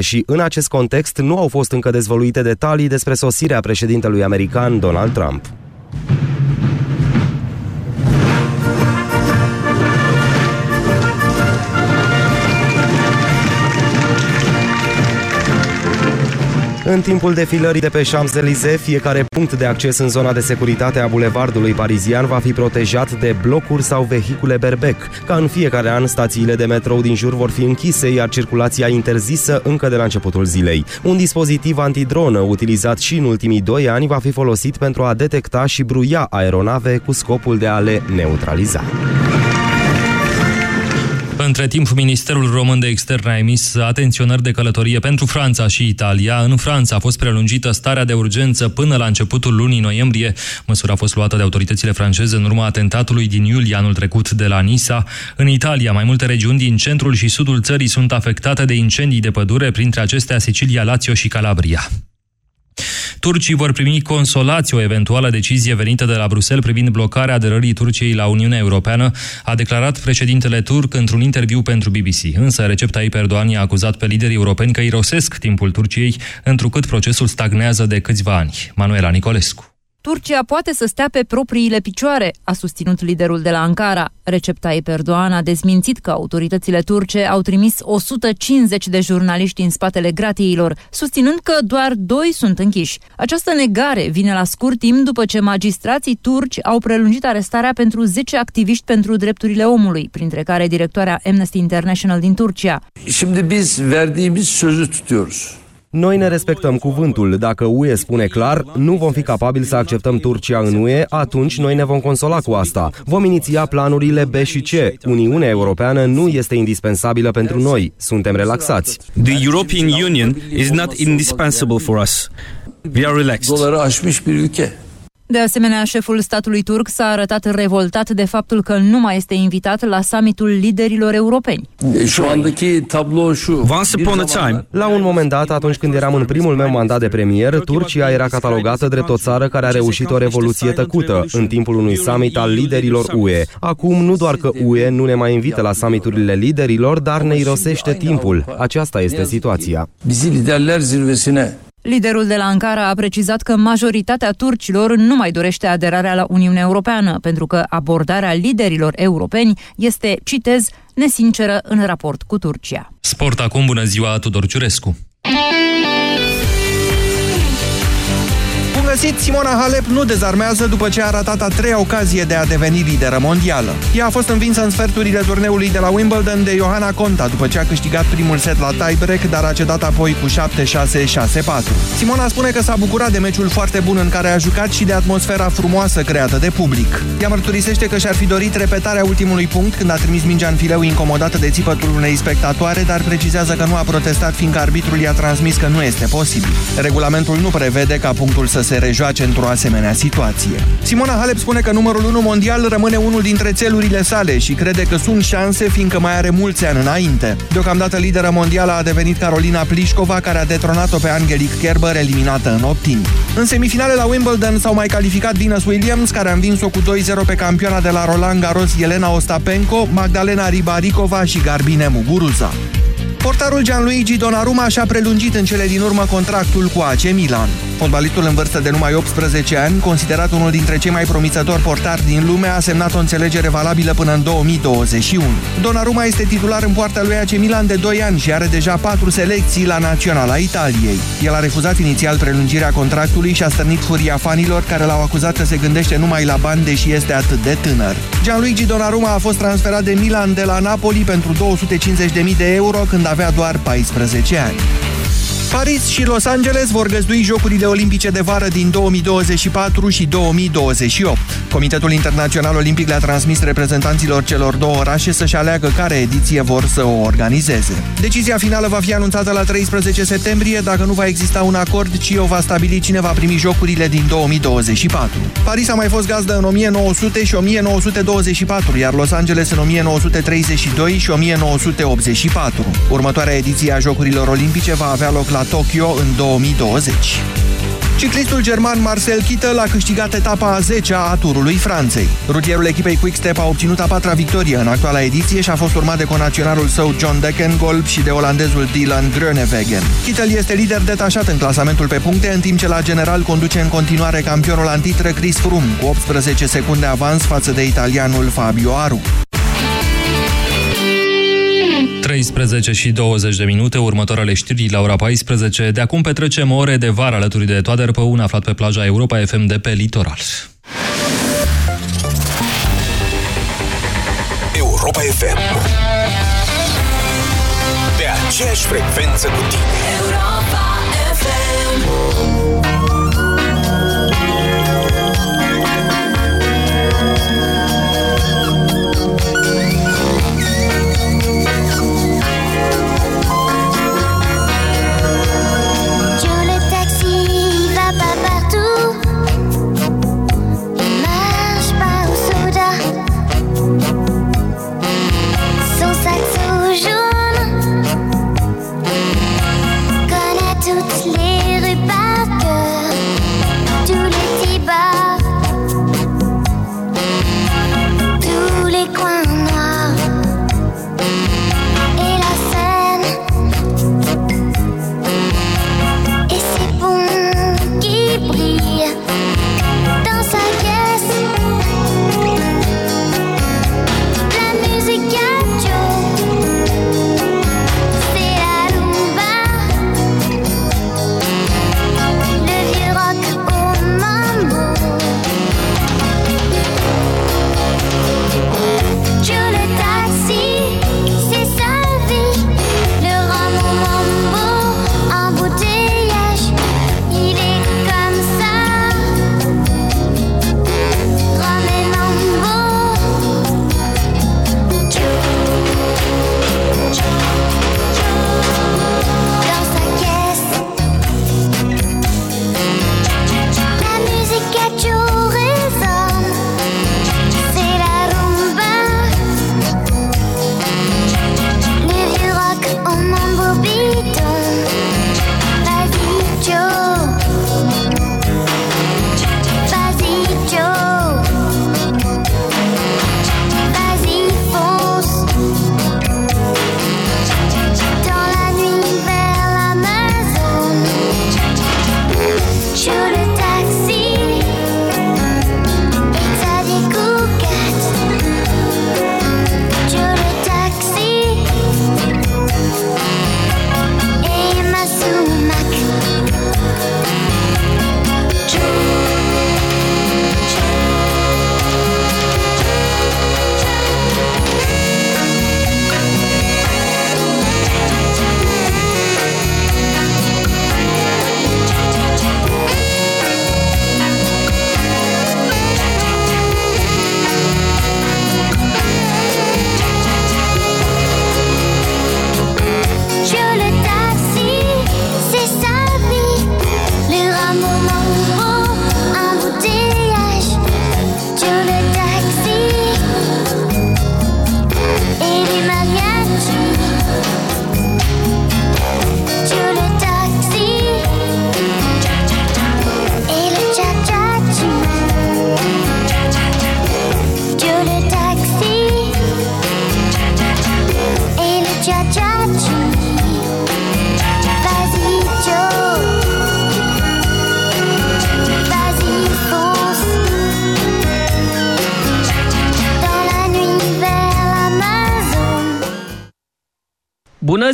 și în acest context nu au fost încă dezvăluite detalii despre sosirea președintelui american Donald Trump. În timpul defilării de pe Champs-Élysées, fiecare punct de acces în zona de securitate a bulevardului parizian va fi protejat de blocuri sau vehicule berbec. Ca în fiecare an, stațiile de metrou din jur vor fi închise, iar circulația interzisă încă de la începutul zilei. Un dispozitiv antidronă utilizat și în ultimii doi ani va fi folosit pentru a detecta și bruia aeronave cu scopul de a le neutraliza. Între timp, Ministerul Român de Externe a emis atenționări de călătorie pentru Franța și Italia. În Franța a fost prelungită starea de urgență până la începutul lunii noiembrie. Măsura a fost luată de autoritățile franceze în urma atentatului din iulie anul trecut de la Nisa. În Italia, mai multe regiuni din centrul și sudul țării sunt afectate de incendii de pădure, printre acestea Sicilia, Lazio și Calabria. Turcii vor primi consolați o eventuală decizie venită de la Bruxelles privind blocarea aderării Turciei la Uniunea Europeană, a declarat președintele turc într-un interviu pentru BBC. Însă Recep Tayyip Erdogan i-a acuzat pe liderii europeni că irosesc timpul Turciei, întrucât procesul stagnează de câțiva ani. Manuela Nicolescu. Turcia poate să stea pe propriile picioare, a susținut liderul de la Ankara. Recep Tayyip Erdogan a dezmințit că autoritățile turce au trimis 150 de jurnaliști în spatele gratiilor, susținând că doar doi sunt închiși. Această negare vine la scurt timp după ce magistrații turci au prelungit arestarea pentru 10 activiști pentru drepturile omului, printre care directoarea Amnesty International din Turcia. Şimdi biz verdiğimiz sözü tutuyoruz. Noi ne respectăm cuvântul. Dacă UE spune clar, nu vom fi capabili să acceptăm Turcia în UE, atunci noi ne vom consola cu asta. Vom iniția planurile B și C. Uniunea Europeană nu este indispensabilă pentru noi. Suntem relaxați. The European Union is not indispensable for us. We are relaxed. Doları aşmış bir ülke. De asemenea, șeful statului turc s-a arătat revoltat de faptul că nu mai este invitat la summitul liderilor europeni. Şu andaki tablo şu. Once upon a time, La un moment dat, atunci când eram în primul meu mandat de premier, Turcia era catalogată drept o țară care a reușit o revoluție tăcută în timpul unui summit al liderilor UE. Acum, nu doar că UE nu ne mai invită la summiturile liderilor, dar ne irosește timpul. Aceasta este situația. Bizi liderler zirvesine Liderul de la Ankara a precizat că majoritatea turcilor nu mai dorește aderarea la Uniunea Europeană, pentru că abordarea liderilor europeni este, citez, nesinceră în raport cu Turcia. Sport acum, bună ziua, Tudor Ciurescu. Bun găsit, Simona Halep nu dezarmează după ce a ratat a treia ocazie de a deveni lideră mondială. Ea a fost învinsă în sferturile turneului de la Wimbledon de Johanna Conta după ce a câștigat primul set la tiebreak, dar a cedat apoi cu 7-6-6-4. Simona spune că s-a bucurat de meciul foarte bun în care a jucat și de atmosfera frumoasă creată de public. Ea mărturisește că și-ar fi dorit repetarea ultimului punct când a trimis mingea în fileu incomodată de țipătul unei spectatoare, dar precizează că nu a protestat fiindcă arbitrul i-a transmis că nu este posibil. Regulamentul nu prevede ca punctul să se rejoace într-o asemenea situație. Simona Halep spune că numărul 1 mondial rămâne unul dintre țelurile sale și crede că sunt șanse fiindcă mai are mulți ani înainte. Deocamdată lideră mondială a devenit Carolina Plișcova, care a detronat-o pe Angelique Kerber, eliminată în optimi. În semifinale la Wimbledon s-au mai calificat Venus Williams, care a învins-o cu 2-0 pe campioana de la Roland Garros Elena Ostapenko, Magdalena Ribaricova și Garbine Muguruza. Portarul Gianluigi Donnarumma și-a prelungit în cele din urmă contractul cu AC Milan. Fotbalistul în vârstă de numai 18 ani, considerat unul dintre cei mai promițători portari din lume, a semnat o înțelegere valabilă până în 2021. Donnarumma este titular în poarta lui AC Milan de 2 ani și are deja 4 selecții la Naționala Italiei. El a refuzat inițial prelungirea contractului și a stărnit furia fanilor care l-au acuzat că se gândește numai la bani, deși este atât de tânăr. Gianluigi Donnarumma a fost transferat de Milan de la Napoli pentru 250.000 de euro când avea doar 14 ani. Paris și Los Angeles vor găzdui Jocurile Olimpice de vară din 2024 și 2028. Comitetul Internațional Olimpic le-a transmis reprezentanților celor două orașe să-și aleagă care ediție vor să o organizeze. Decizia finală va fi anunțată la 13 septembrie dacă nu va exista un acord, ci o va stabili cine va primi Jocurile din 2024. Paris a mai fost gazdă în 1900 și 1924, iar Los Angeles în 1932 și 1984. Următoarea ediție a Jocurilor Olimpice va avea loc la Tokyo în 2020. Ciclistul german Marcel Kittel a câștigat etapa a 10 a turului Franței. Rutierul echipei Quickstep a obținut a patra victorie în actuala ediție și a fost urmat de conaționarul său John Deckengolb și de olandezul Dylan Groenewegen. Kittel este lider detașat în clasamentul pe puncte, în timp ce la general conduce în continuare campionul antitră Chris Froome, cu 18 secunde avans față de italianul Fabio Aru. 13 și 20 de minute, următoarele știri la ora 14. De acum petrecem ore de vară alături de Toader Păun, aflat pe plaja Europa FM de pe litoral. Europa FM Pe aceeași frecvență cu tine Europa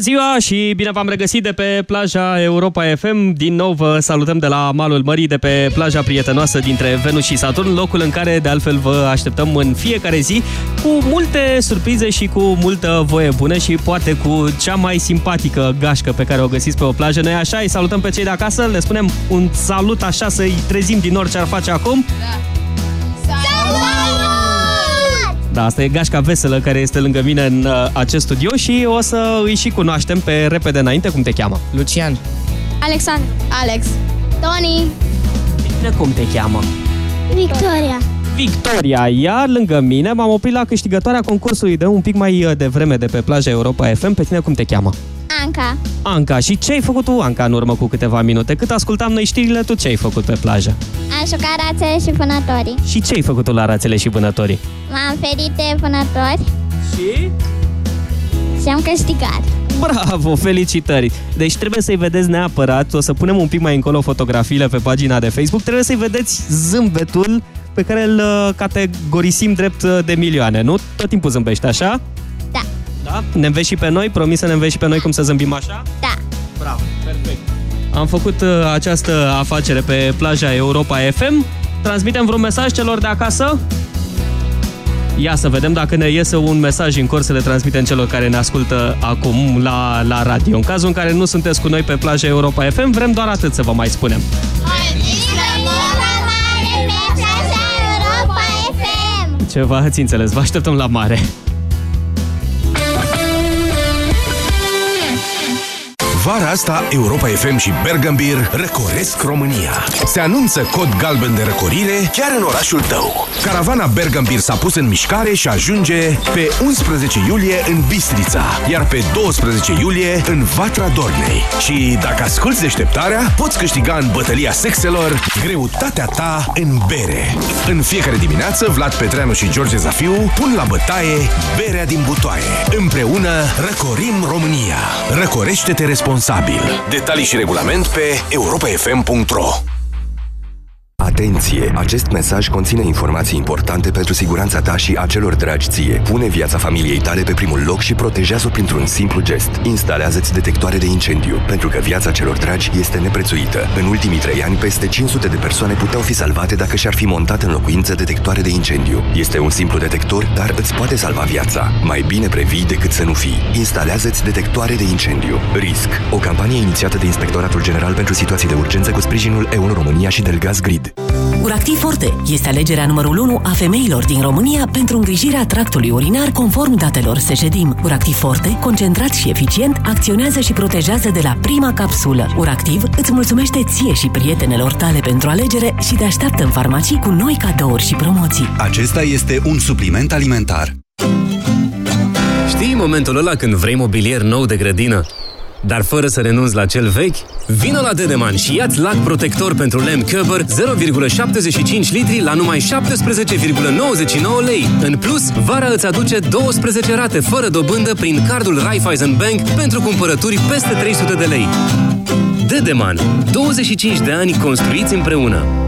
ziua și bine v-am regăsit de pe plaja Europa FM. Din nou vă salutăm de la malul mării, de pe plaja prietenoasă dintre Venus și Saturn, locul în care de altfel vă așteptăm în fiecare zi cu multe surprize și cu multă voie bună și poate cu cea mai simpatică gașcă pe care o găsiți pe o plajă. Noi așa îi salutăm pe cei de acasă, le spunem un salut așa să-i trezim din orice ar face acum. Da, asta e gașca veselă care este lângă mine în uh, acest studio și o să îi și cunoaștem pe repede înainte. Cum te cheamă? Lucian. Alexandru. Alex. Tony. Bine, cum te cheamă? Victoria. Victoria, iar lângă mine m-am oprit la câștigătoarea concursului de un pic mai uh, devreme de pe plaja Europa FM. Pe tine cum te cheamă? Anca. Anca, și ce ai făcut tu, Anca, în urmă cu câteva minute? Cât ascultam noi știrile, tu ce ai făcut pe plajă? Am jucat rațele și vânătorii. Și ce ai făcut tu la rațele și vânătorii? M-am ferit de vânători Și? și am câștigat. Bravo, felicitări! Deci trebuie să-i vedeți neapărat, o să punem un pic mai încolo fotografiile pe pagina de Facebook, trebuie să-i vedeți zâmbetul pe care îl uh, categorisim drept uh, de milioane, nu? Tot timpul zâmbește, așa? Da. Da? Ne înveți și pe noi? Promis să ne înveți și pe noi cum să zâmbim așa? Da. Bravo, perfect. Am făcut uh, această afacere pe plaja Europa FM. Transmitem vreun mesaj celor de acasă? Ia să vedem dacă ne iese un mesaj în cor să le transmitem celor care ne ascultă acum la, la radio. În cazul în care nu sunteți cu noi pe plaja Europa FM, vrem doar atât să vă mai spunem. Ceva ați înțeles, vă așteptăm la mare. Vara asta, Europa FM și Bergambir răcoresc România. Se anunță cod galben de răcorire chiar în orașul tău. Caravana Bergambir s-a pus în mișcare și ajunge pe 11 iulie în Bistrița, iar pe 12 iulie în Vatra Dornei. Și dacă asculti deșteptarea, poți câștiga în bătălia sexelor greutatea ta în bere. În fiecare dimineață, Vlad Petreanu și George Zafiu pun la bătaie berea din butoaie. Împreună răcorim România. Răcorește-te responsabil. Detalii și regulament pe europafm.ro Atenție! Acest mesaj conține informații importante pentru siguranța ta și a celor dragi ție. Pune viața familiei tale pe primul loc și protejează-o printr-un simplu gest. Instalează-ți detectoare de incendiu, pentru că viața celor dragi este neprețuită. În ultimii trei ani, peste 500 de persoane puteau fi salvate dacă și-ar fi montat în locuință detectoare de incendiu. Este un simplu detector, dar îți poate salva viața. Mai bine previi decât să nu fii. Instalează-ți detectoare de incendiu. RISC. O campanie inițiată de Inspectoratul General pentru Situații de Urgență cu sprijinul EU România și Delgaz Grid. Uractiv Forte este alegerea numărul 1 a femeilor din România pentru îngrijirea tractului urinar conform datelor Sejedim. Uractiv Forte, concentrat și eficient, acționează și protejează de la prima capsulă. Uractiv îți mulțumește ție și prietenelor tale pentru alegere și te așteaptă în farmacii cu noi cadouri și promoții. Acesta este un supliment alimentar. Știi momentul ăla când vrei mobilier nou de grădină? Dar fără să renunți la cel vechi? Vino la Dedeman și ia-ți lac protector pentru lemn Köber 0,75 litri la numai 17,99 lei. În plus, vara îți aduce 12 rate fără dobândă prin cardul Raiffeisen Bank pentru cumpărături peste 300 de lei. Dedeman. 25 de ani construiți împreună.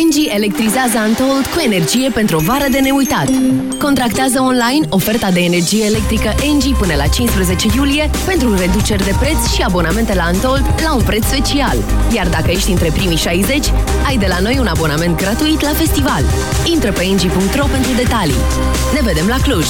Engie electrizează Untold cu energie pentru o vară de neuitat. Contractează online oferta de energie electrică Engie până la 15 iulie pentru reduceri de preț și abonamente la Untold la un preț special. Iar dacă ești între primii 60, ai de la noi un abonament gratuit la festival. Intră pe engie.ro pentru detalii. Ne vedem la Cluj!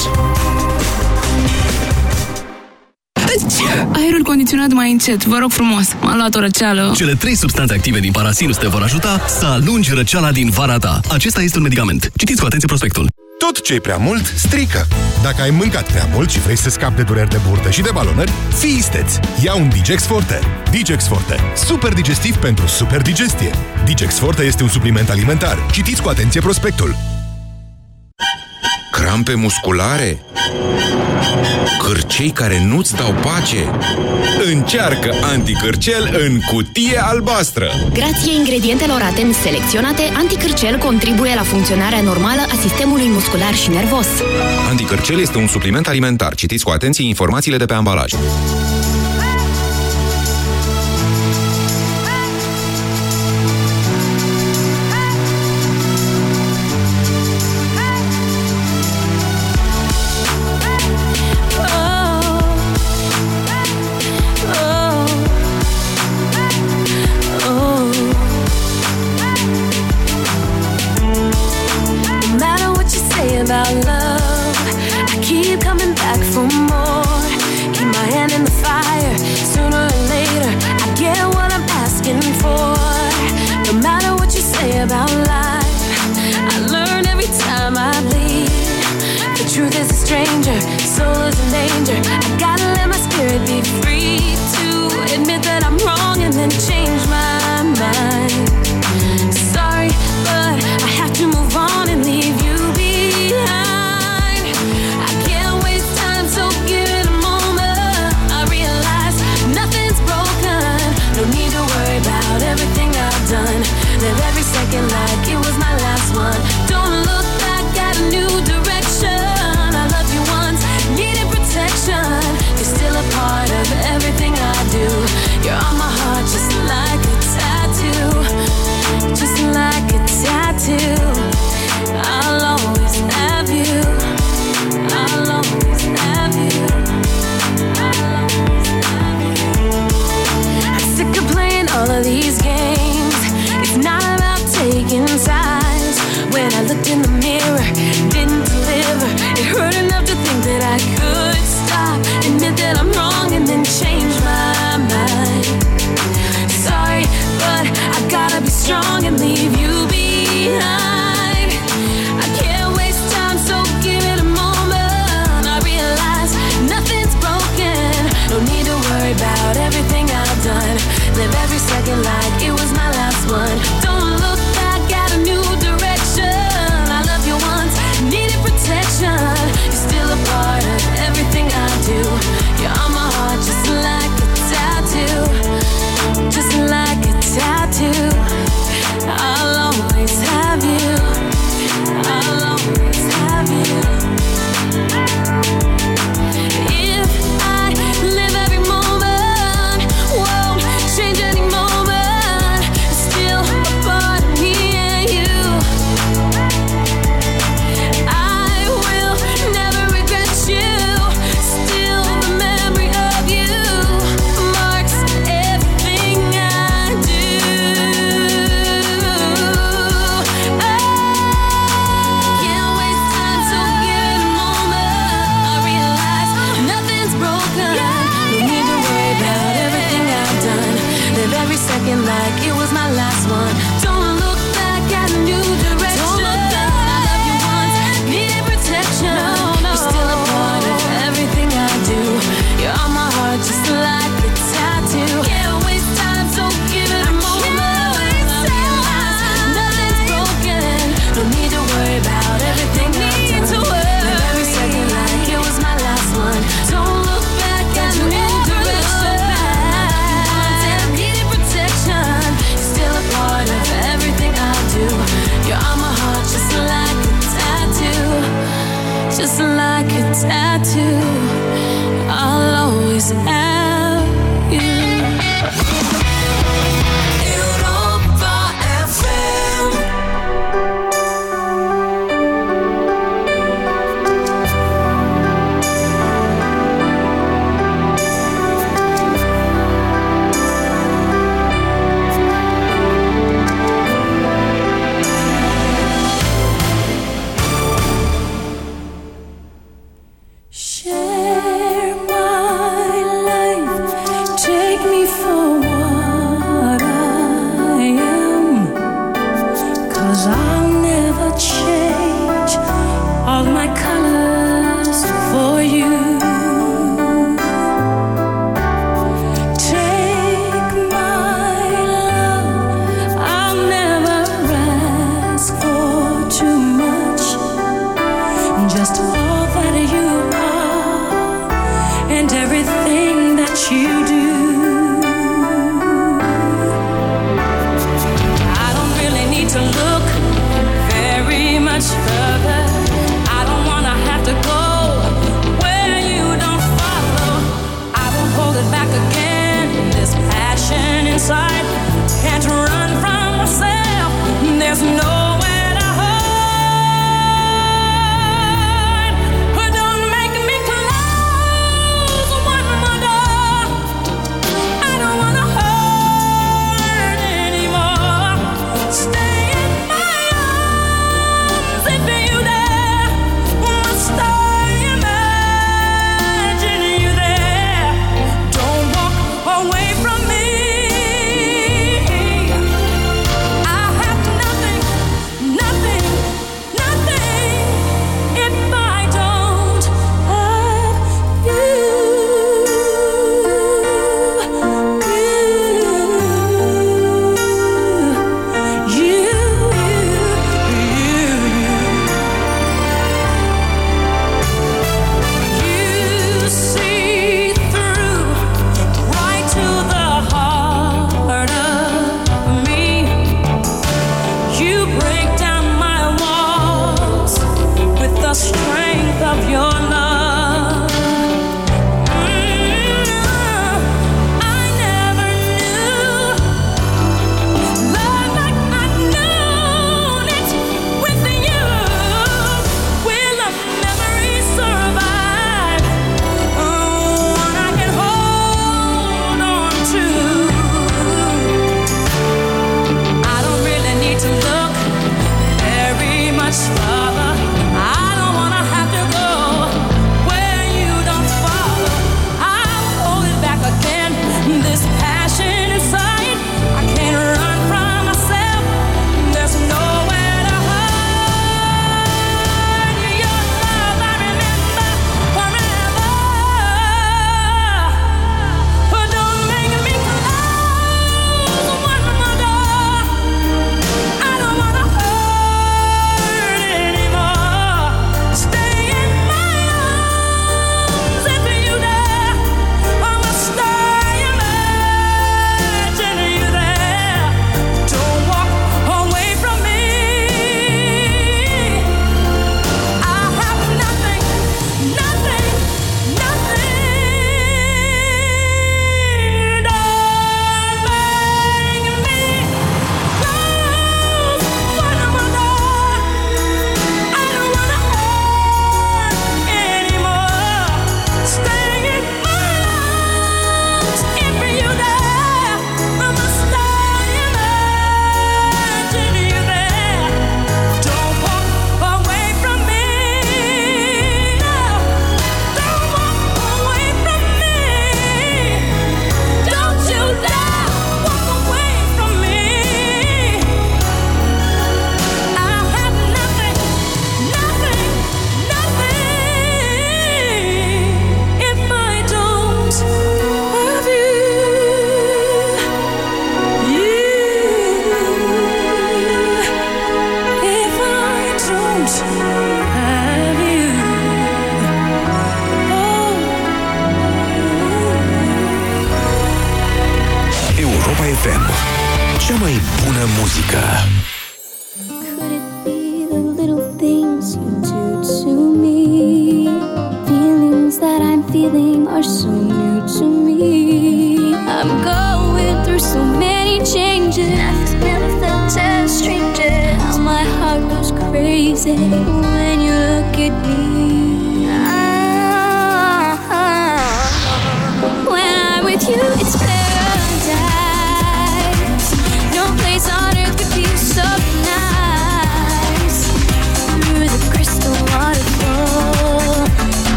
Aerul condiționat mai încet, vă rog frumos. M-a luat o răceală. Cele trei substanțe active din parasinus te vor ajuta să alungi răceala din vara ta. Acesta este un medicament. Citiți cu atenție prospectul. Tot ce e prea mult, strică. Dacă ai mâncat prea mult și vrei să scapi de dureri de burtă și de balonări, fii isteț. Ia un Digex Forte. Digex Forte. Super digestiv pentru super digestie. Digex Forte este un supliment alimentar. Citiți cu atenție prospectul. Crampe musculare? Cârcei care nu-ți dau pace? Încearcă anticârcel în cutie albastră! Grație ingredientelor atent selecționate, anticârcel contribuie la funcționarea normală a sistemului muscular și nervos. Anticârcel este un supliment alimentar. Citiți cu atenție informațiile de pe ambalaj.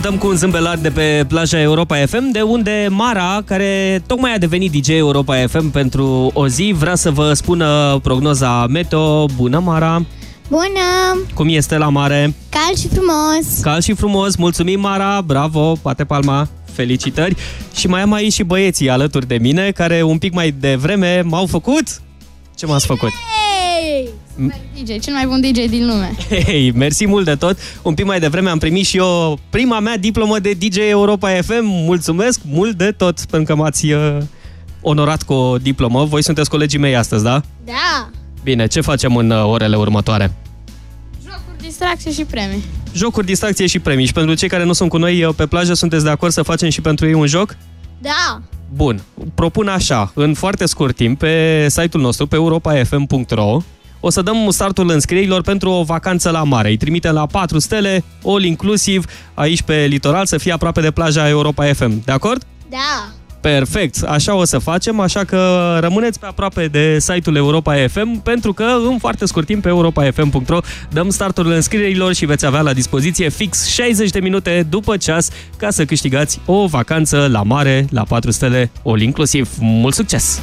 Salutăm cu un zâmbet larg de pe plaja Europa FM, de unde Mara, care tocmai a devenit DJ Europa FM pentru o zi, vrea să vă spună prognoza meteo. Bună, Mara! Bună! Cum este la mare? Cald și frumos! Cald și frumos, mulțumim, Mara, bravo, poate palma, felicitări. Și mai am aici și băieții alături de mine, care un pic mai devreme m-au făcut... Ce m-ați făcut? Hey! Super DJ, cel mai bun DJ din lume. Hei, mersi mult de tot. Un pic mai devreme am primit și eu prima mea diplomă de DJ Europa FM. Mulțumesc mult de tot pentru că m-ați uh, onorat cu o diplomă. Voi sunteți colegii mei astăzi, da? Da! Bine, ce facem în uh, orele următoare? Jocuri, distracție și premii. Jocuri, distracție și premii. Și pentru cei care nu sunt cu noi uh, pe plajă, sunteți de acord să facem și pentru ei un joc? Da! Bun, propun așa, în foarte scurt timp, pe site-ul nostru, pe europafm.ro, o să dăm startul înscrierilor pentru o vacanță la mare. Îi trimitem la 4 stele, all inclusiv, aici pe litoral, să fie aproape de plaja Europa FM. De acord? Da! Perfect, așa o să facem, așa că rămâneți pe aproape de site-ul Europa FM, pentru că în foarte scurt timp pe europafm.ro dăm startul înscrierilor și veți avea la dispoziție fix 60 de minute după ceas ca să câștigați o vacanță la mare, la 4 stele, all inclusiv. Mult succes!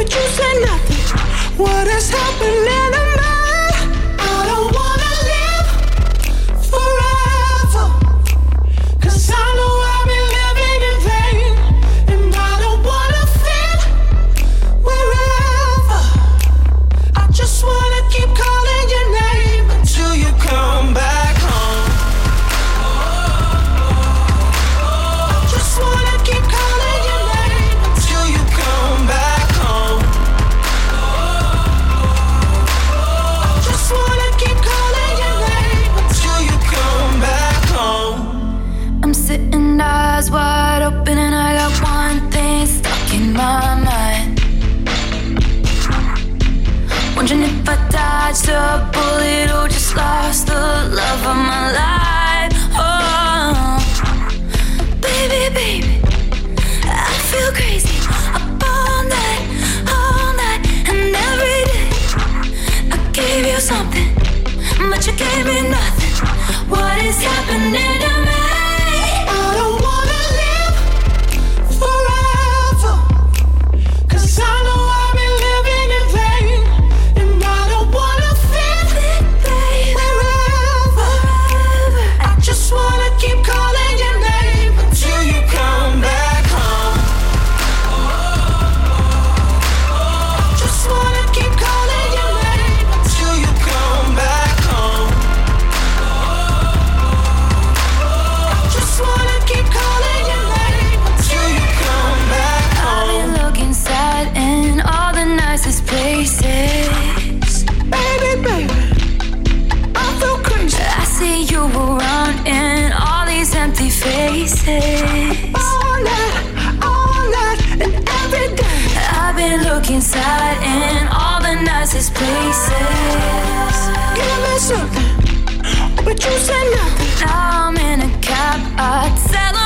but you said nothing. What has happened now? calling your name until you come back. taste. All night, all night, and every day. I've been looking inside in all the nicest places. Give me something, but you said nothing. Now I'm in a cab, I tell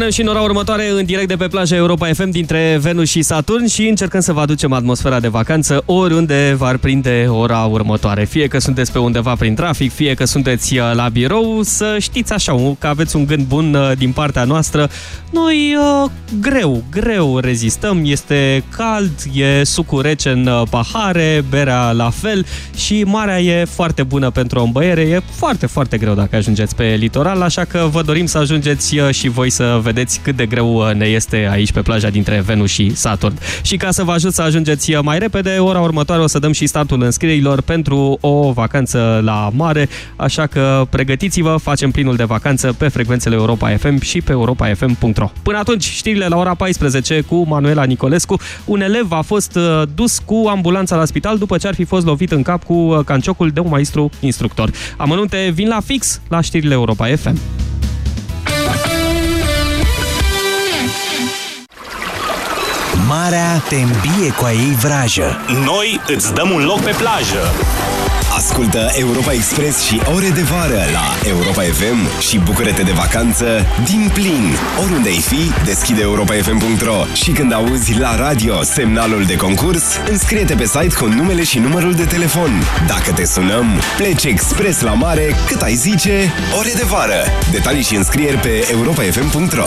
Rămânem și în ora următoare în direct de pe plaja Europa FM dintre Venus și Saturn și încercăm să vă aducem atmosfera de vacanță oriunde v-ar prinde ora următoare. Fie că sunteți pe undeva prin trafic, fie că sunteți uh, la birou, să știți așa că aveți un gând bun uh, din partea noastră. Noi uh, greu, greu rezistăm, este cald, e sucul rece în uh, pahare, berea la fel și marea e foarte bună pentru o îmbăiere, e foarte, foarte greu dacă ajungeți pe litoral, așa că vă dorim să ajungeți uh, și voi să vedeți cât de greu uh, ne este aici pe plaja dintre Venus și Saturn. Și ca să vă ajut să ajungeți uh, mai repede, ora următoare o să dăm și startul înscrierilor pentru o vacanță la mare, așa că pregătiți-vă, facem plinul de vacanță pe frecvențele Europa FM și pe europafm.ro. Până atunci, știrile la ora 14 cu Manuela Nicolescu. Un elev a fost uh, dus cu ambulanța la spital după ce ar fi fost lovit în cap cu uh, canciocul de un maestru instructor. Amănunte vin la fix la știrile Europa FM. Marea te îmbie cu a ei vrajă. Noi îți dăm un loc pe plajă. Ascultă Europa Express și ore de vară la Europa FM și bucură-te de vacanță din plin. Oriunde ai fi, deschide europafm.ro și când auzi la radio semnalul de concurs, înscrie-te pe site cu numele și numărul de telefon. Dacă te sunăm, pleci expres la mare cât ai zice ore de vară. Detalii și înscrieri pe europafm.ro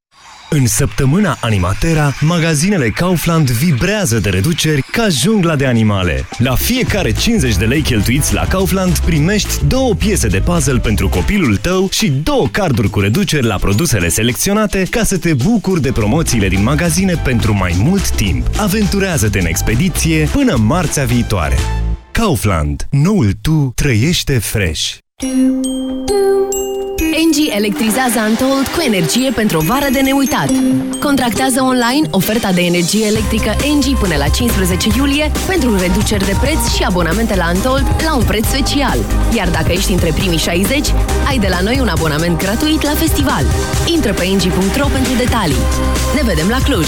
În săptămâna Animatera, magazinele Kaufland vibrează de reduceri ca jungla de animale. La fiecare 50 de lei cheltuiți la Kaufland, primești două piese de puzzle pentru copilul tău și două carduri cu reduceri la produsele selecționate ca să te bucuri de promoțiile din magazine pentru mai mult timp. Aventurează-te în expediție până marțea viitoare. Kaufland. Noul tu trăiește fresh. Engie electrizează Antold cu energie pentru o vară de neuitat. Contractează online oferta de energie electrică Engie până la 15 iulie pentru reduceri de preț și abonamente la Antold la un preț special. Iar dacă ești între primii 60, ai de la noi un abonament gratuit la festival. Intră pe engie.ro pentru detalii. Ne vedem la Cluj!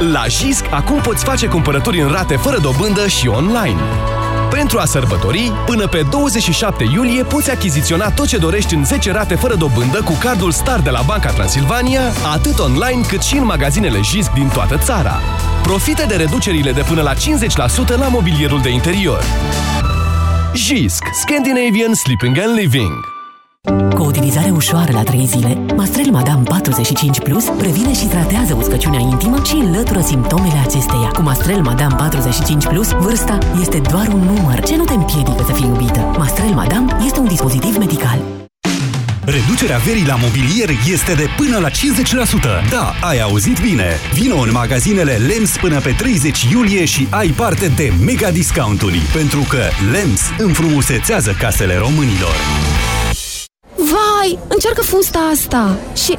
La JISC acum poți face cumpărături în rate fără dobândă și online. Pentru a sărbători, până pe 27 iulie poți achiziționa tot ce dorești în 10 rate fără dobândă cu cardul Star de la Banca Transilvania, atât online cât și în magazinele JISC din toată țara. Profită de reducerile de până la 50% la mobilierul de interior. JISC. Scandinavian Sleeping and Living. Cu o utilizare ușoară la 3 zile, Mastrel Madame 45 Plus previne și tratează uscăciunea intimă și înlătură simptomele acesteia. Cu Mastrel Madame 45 Plus, vârsta este doar un număr ce nu te împiedică să fii iubită. Mastrel Madame este un dispozitiv medical. Reducerea verii la mobilier este de până la 50%. Da, ai auzit bine! Vino în magazinele LEMS până pe 30 iulie și ai parte de mega discounturi, pentru că LEMS înfrumusețează casele românilor. Vai, încearcă fusta asta. Și...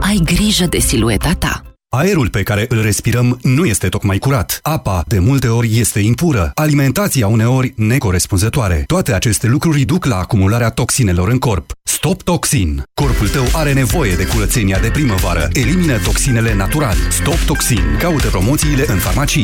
Ai grijă de silueta ta. Aerul pe care îl respirăm nu este tocmai curat. Apa, de multe ori, este impură. Alimentația, uneori, necorespunzătoare. Toate aceste lucruri duc la acumularea toxinelor în corp. Stop Toxin. Corpul tău are nevoie de curățenia de primăvară. Elimină toxinele natural. Stop Toxin. Caută promoțiile în farmacii.